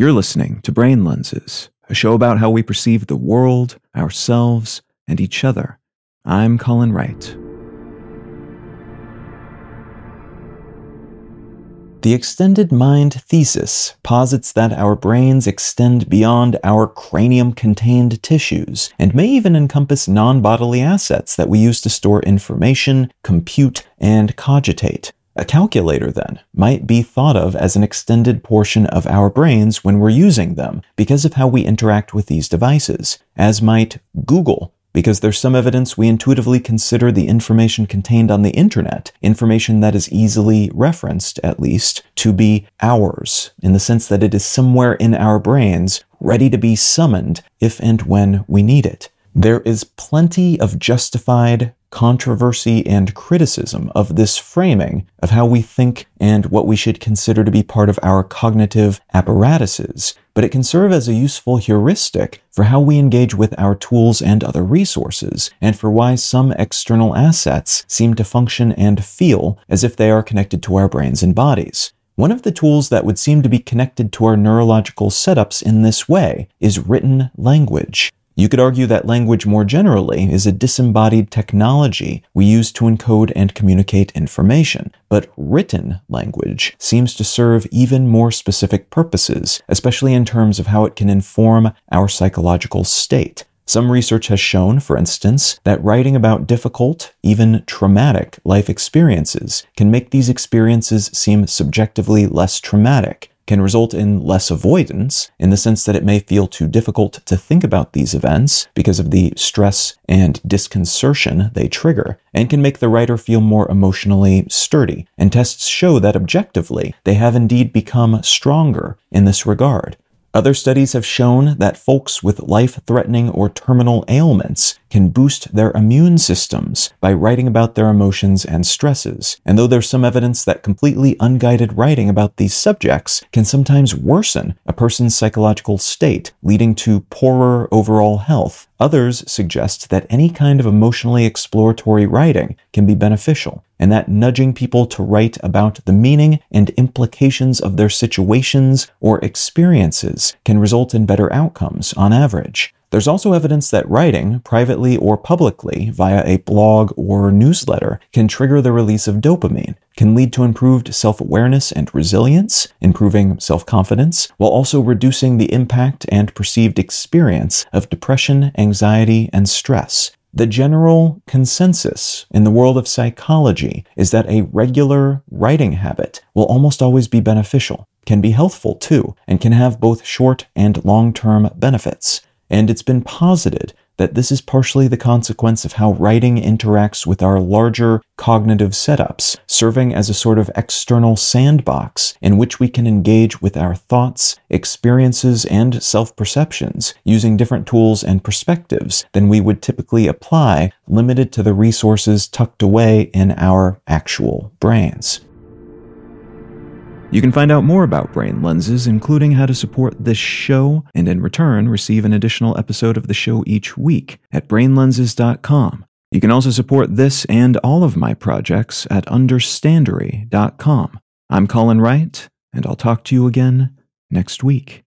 You're listening to Brain Lenses, a show about how we perceive the world, ourselves, and each other. I'm Colin Wright. The extended mind thesis posits that our brains extend beyond our cranium contained tissues and may even encompass non bodily assets that we use to store information, compute, and cogitate. A calculator, then, might be thought of as an extended portion of our brains when we're using them because of how we interact with these devices, as might Google because there's some evidence we intuitively consider the information contained on the internet, information that is easily referenced, at least, to be ours, in the sense that it is somewhere in our brains, ready to be summoned if and when we need it. There is plenty of justified controversy and criticism of this framing of how we think and what we should consider to be part of our cognitive apparatuses, but it can serve as a useful heuristic for how we engage with our tools and other resources, and for why some external assets seem to function and feel as if they are connected to our brains and bodies. One of the tools that would seem to be connected to our neurological setups in this way is written language. You could argue that language more generally is a disembodied technology we use to encode and communicate information, but written language seems to serve even more specific purposes, especially in terms of how it can inform our psychological state. Some research has shown, for instance, that writing about difficult, even traumatic life experiences can make these experiences seem subjectively less traumatic, can result in less avoidance in the sense that it may feel too difficult to think about these events because of the stress and disconcertion they trigger, and can make the writer feel more emotionally sturdy. And tests show that objectively, they have indeed become stronger in this regard. Other studies have shown that folks with life threatening or terminal ailments can boost their immune systems by writing about their emotions and stresses. And though there's some evidence that completely unguided writing about these subjects can sometimes worsen a person's psychological state, leading to poorer overall health, others suggest that any kind of emotionally exploratory writing can be beneficial, and that nudging people to write about the meaning and implications of their situations or experiences can result in better outcomes on average. There's also evidence that writing, privately or publicly, via a blog or newsletter, can trigger the release of dopamine, can lead to improved self awareness and resilience, improving self confidence, while also reducing the impact and perceived experience of depression, anxiety, and stress. The general consensus in the world of psychology is that a regular writing habit will almost always be beneficial, can be healthful too, and can have both short and long term benefits and it's been posited that this is partially the consequence of how writing interacts with our larger cognitive setups, serving as a sort of external sandbox in which we can engage with our thoughts, experiences, and self perceptions using different tools and perspectives than we would typically apply, limited to the resources tucked away in our actual brains. You can find out more about brain lenses, including how to support this show, and in return, receive an additional episode of the show each week at brainlenses.com. You can also support this and all of my projects at understandary.com. I'm Colin Wright, and I'll talk to you again next week.